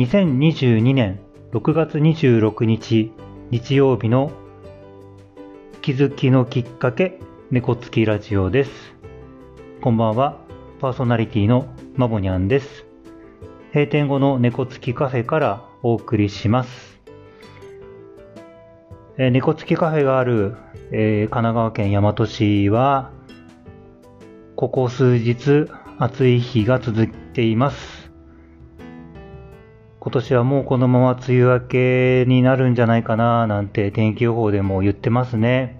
2022年6月26日日曜日の気づきのきっかけ猫つきラジオです。こんばんは、パーソナリティのまぼにゃんです。閉店後の猫つきカフェからお送りします。えー、猫つきカフェがある、えー、神奈川県大和市は、ここ数日暑い日が続いています。今年はもうこのまま梅雨明けになるんじゃないかななんて天気予報でも言ってますね。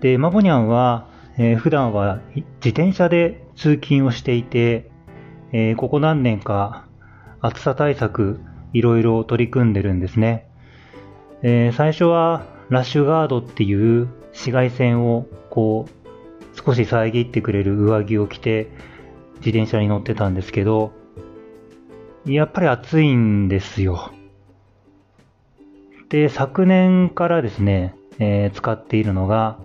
で、マボニャンは、えー、普段は自転車で通勤をしていて、えー、ここ何年か暑さ対策いろいろ取り組んでるんですね。えー、最初はラッシュガードっていう紫外線をこう少し遮ってくれる上着を着て自転車に乗ってたんですけど、やっぱり暑いんですよ。で、昨年からですね、えー、使っているのが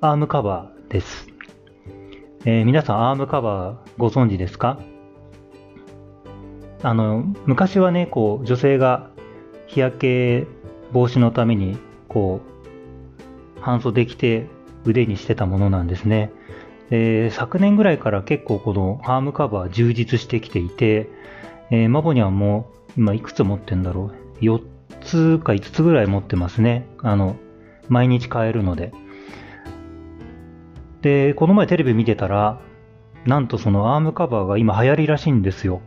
アームカバーです。えー、皆さんアームカバーご存知ですか？あの、昔はね、こう、女性が日焼け防止のために、こう、半袖着て腕にしてたものなんですね。で昨年ぐらいから結構このアームカバー充実してきていて、えー、マボニャンも今いくつ持ってんだろう ?4 つか5つぐらい持ってますね。あの、毎日買えるので。で、この前テレビ見てたら、なんとそのアームカバーが今流行りらしいんですよ。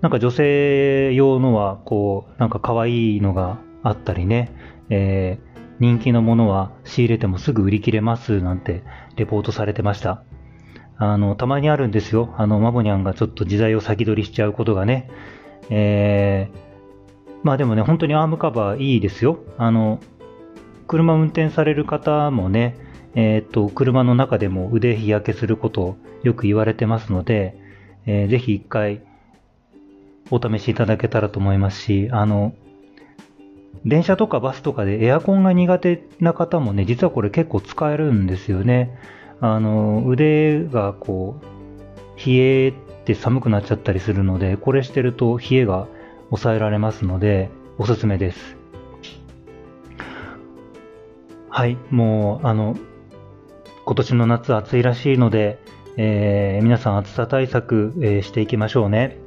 なんか女性用のは、こう、なんか可愛いのがあったりね、えー、人気のものは仕入れてもすぐ売り切れますなんてレポートされてました。あの、たまにあるんですよ。あの、マボニャンがちょっと時代を先取りしちゃうことがね。えー、まあでもね、本当にアームカバーいいですよ。あの、車運転される方もね、えー、っと、車の中でも腕日焼けすることをよく言われてますので、えー、ぜひ一回お試しいただけたらと思いますし、あの、電車とかバスとかでエアコンが苦手な方もね、実はこれ結構使えるんですよね。あの、腕がこう、冷えて寒くなっちゃったりするので、これしてると冷えが抑えられますので、おすすめです。はい、もう、あの、今年の夏暑いらしいので、えー、皆さん暑さ対策、えー、していきましょうね。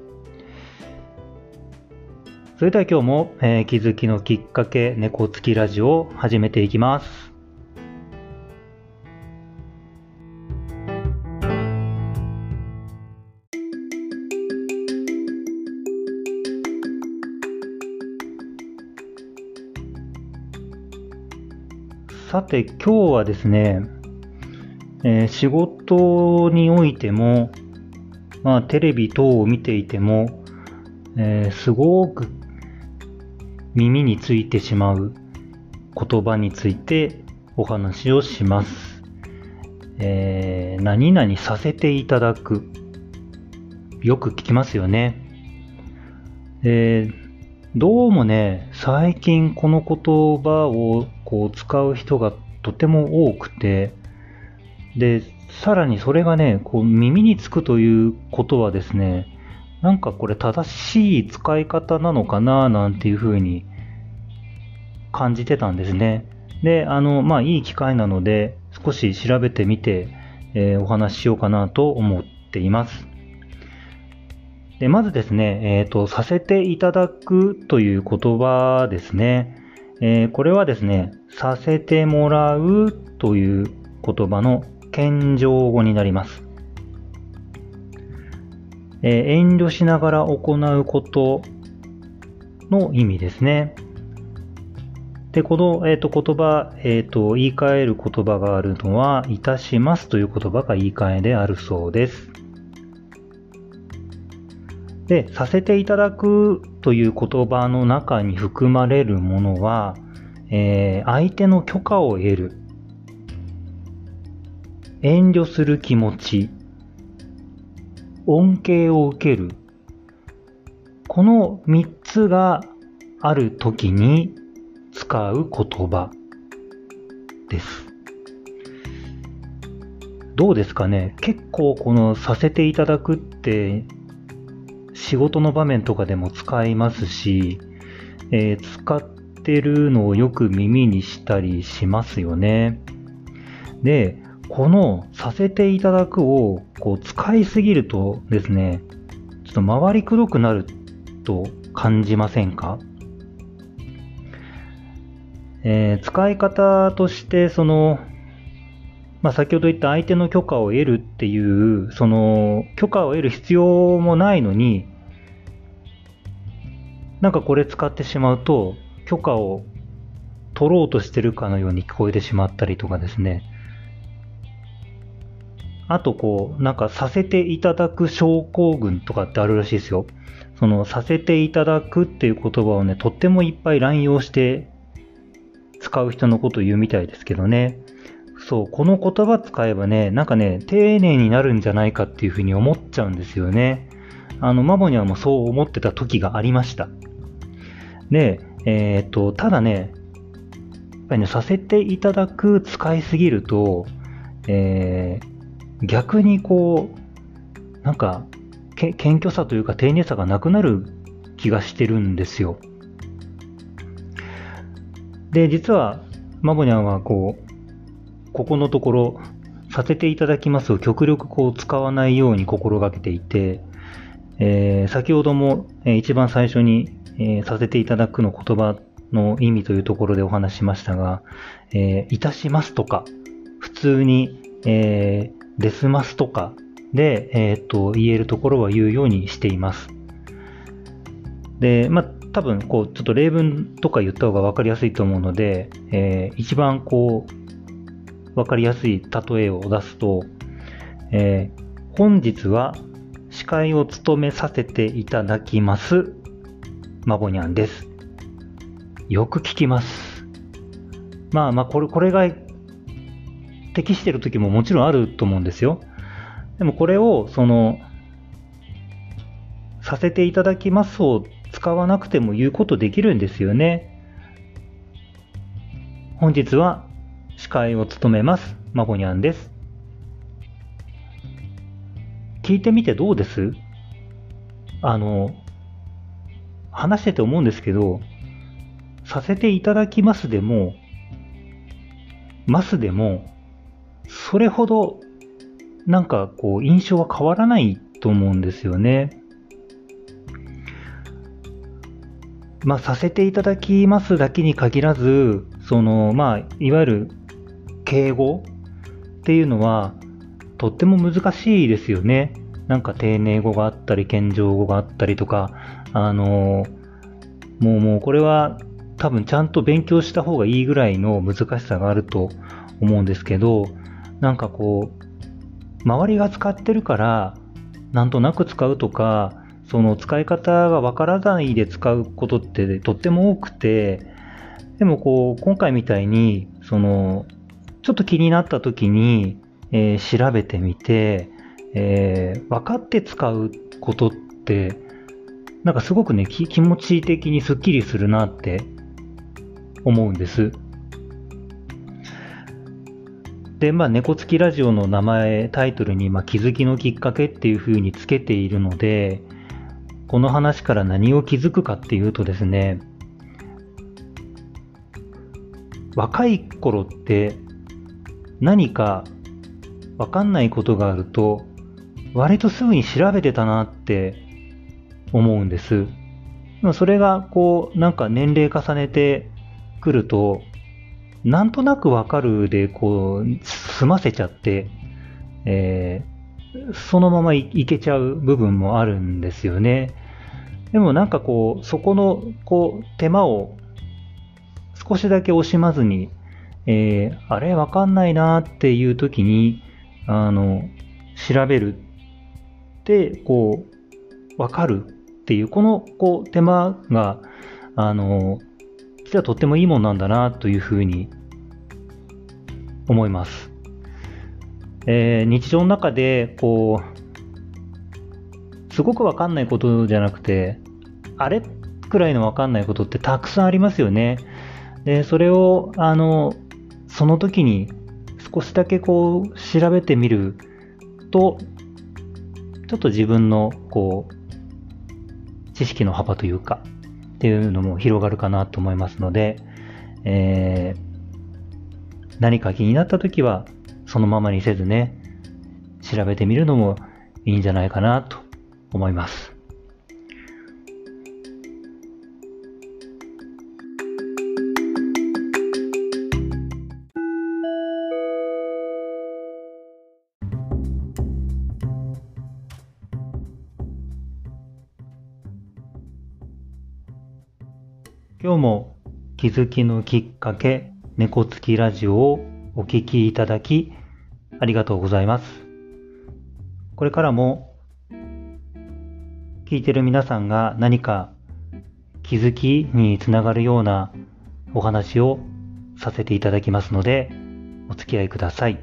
それでは今日も、えー、気づきのきっかけ猫つきラジオを始めていきます。さて今日はですね、えー、仕事においても、まあ、テレビ等を見ていても、えー、すごく耳についてしまう言葉についてお話をします。えー、何々させていただく。よく聞きますよね。えー、どうもね、最近この言葉をこう使う人がとても多くて、で、さらにそれがね、こう耳につくということはですね、なんかこれ正しい使い方なのかななんていうふうに感じてたんですね。で、あの、まあいい機会なので少し調べてみて、えー、お話ししようかなと思っています。でまずですね、えっ、ー、と、させていただくという言葉ですね。えー、これはですね、させてもらうという言葉の謙譲語になります。え、遠慮しながら行うことの意味ですね。で、この、えーと、言葉、えーと、言い換える言葉があるのは、いたしますという言葉が言い換えであるそうです。で、させていただくという言葉の中に含まれるものは、えー、相手の許可を得る。遠慮する気持ち、恩恵を受ける。この3つがある時に使う言葉です。どうですかね？結構このさせていただくって仕事の場面とかでも使いますし、えー、使ってるのをよく耳にしたりしますよね。で、このさせていただくをこう使いすぎるとですね、ちょっと回りくどくなると感じませんか？えー、使い方として、その、まあ、先ほど言った相手の許可を得るっていう、その許可を得る必要もないのに、なんかこれ使ってしまうと、許可を取ろうとしてるかのように聞こえてしまったりとかですね。あとこう、なんかさせていただく症候群とかってあるらしいですよ。そのさせていただくっていう言葉をね、とってもいっぱい乱用して使う人のことを言うみたいですけどね。そう、この言葉使えばね、なんかね、丁寧になるんじゃないかっていうふうに思っちゃうんですよね。あの、マモにはもうそう思ってた時がありました。で、えー、っと、ただね、やっぱりね、させていただく使いすぎると、えー、逆にこう、なんか、謙虚さというか丁寧さがなくなる気がしてるんですよ。で、実は、マボニャンはこう、ここのところ、させていただきますを極力こう使わないように心がけていて、えー、先ほども、え、一番最初に、えー、させていただくの言葉の意味というところでお話しましたが、えいたしますとか、普通に、えですますとかで、えっと言えるところは言うようにしています。で、まあ、多分こうちょっと例文とか言った方が分かりやすいと思うので、えー、一番こう分かりやすい例えを出すと、えー、本日は司会を務めさせていただきますマボニャンです。よく聞きます。まあまあこれこれが適してる時ももちろんあると思うんですよ。でもこれをそのさせていただきますを使わなくても言うことできるんですよね。本日は司会を務めます、まこにゃんです。聞いてみてどうです？あの、話してて思うんですけど、させていただきますでも、ますでも、それほど、なんかこう、印象は変わらないと思うんですよね。まあ、させていただきますだけに限らず、その、まあ、いわゆる敬語っていうのは、とっても難しいですよね。なんか丁寧語があったり、謙譲語があったりとか、あの、もうもうこれは多分ちゃんと勉強した方がいいぐらいの難しさがあると思うんですけど、なんかこう、周りが使ってるから、なんとなく使うとか、その使い方がわからないで使うことってとっても多くて、でもこう、今回みたいに、その、ちょっと気になった時に、えー、調べてみて、えー、分かって使うことって、なんかすごくね、気持ち的にスッキリするなって思うんです。で、まあ、猫つきラジオの名前、タイトルに、まあ、気づきのきっかけっていう風につけているので、この話から何を気づくかっていうとですね、若い頃って何かわかんないことがあると割とすぐに調べてたなって思うんです。それがこうなんか年齢重ねてくるとなんとなくわかるでこう済ませちゃって、えー、そのままいけちゃう部分もあるんですよね。でもなんかこう、そこのこう手間を少しだけ惜しまずに、えー、あれわかんないなっていう時に、あの、調べるって、こう、わかるっていう、このこう手間が、あの、実はとってもいいもんなんだなというふうに思います。えー、日常の中で、こう、すごくわかんないことじゃなくて、あれくらいのわかんないことってたくさんありますよね。で、それを、あの、その時に少しだけこう調べてみると、ちょっと自分のこう、知識の幅というか、っていうのも広がるかなと思いますので、えー、何か気になった時は、そのままにせずね、調べてみるのもいいんじゃないかなと思います。今日も気づきのきっかけ猫つきラジオをお聞きいただきありがとうございます。これからも聞いてる皆さんが何か気づきにつながるようなお話をさせていただきますのでお付き合いください。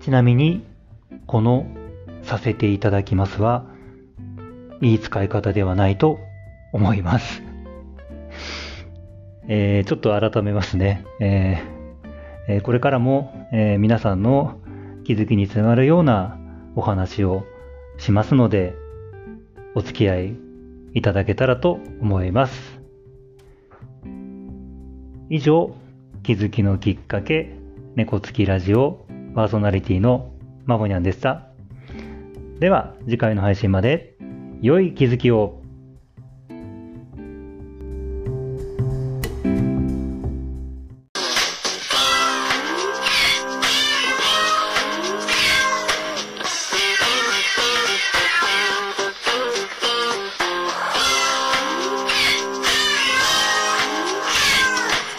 ちなみにこのさせていただきますはいい使い方ではないと思います。えー、ちょっと改めますね。えー、これからも、えー、皆さんの気づきにつながるようなお話をしますので、お付き合いいただけたらと思います。以上、気づきのきっかけ、猫つきラジオパーソナリティのまごにゃんでした。では、次回の配信まで良い気づきを。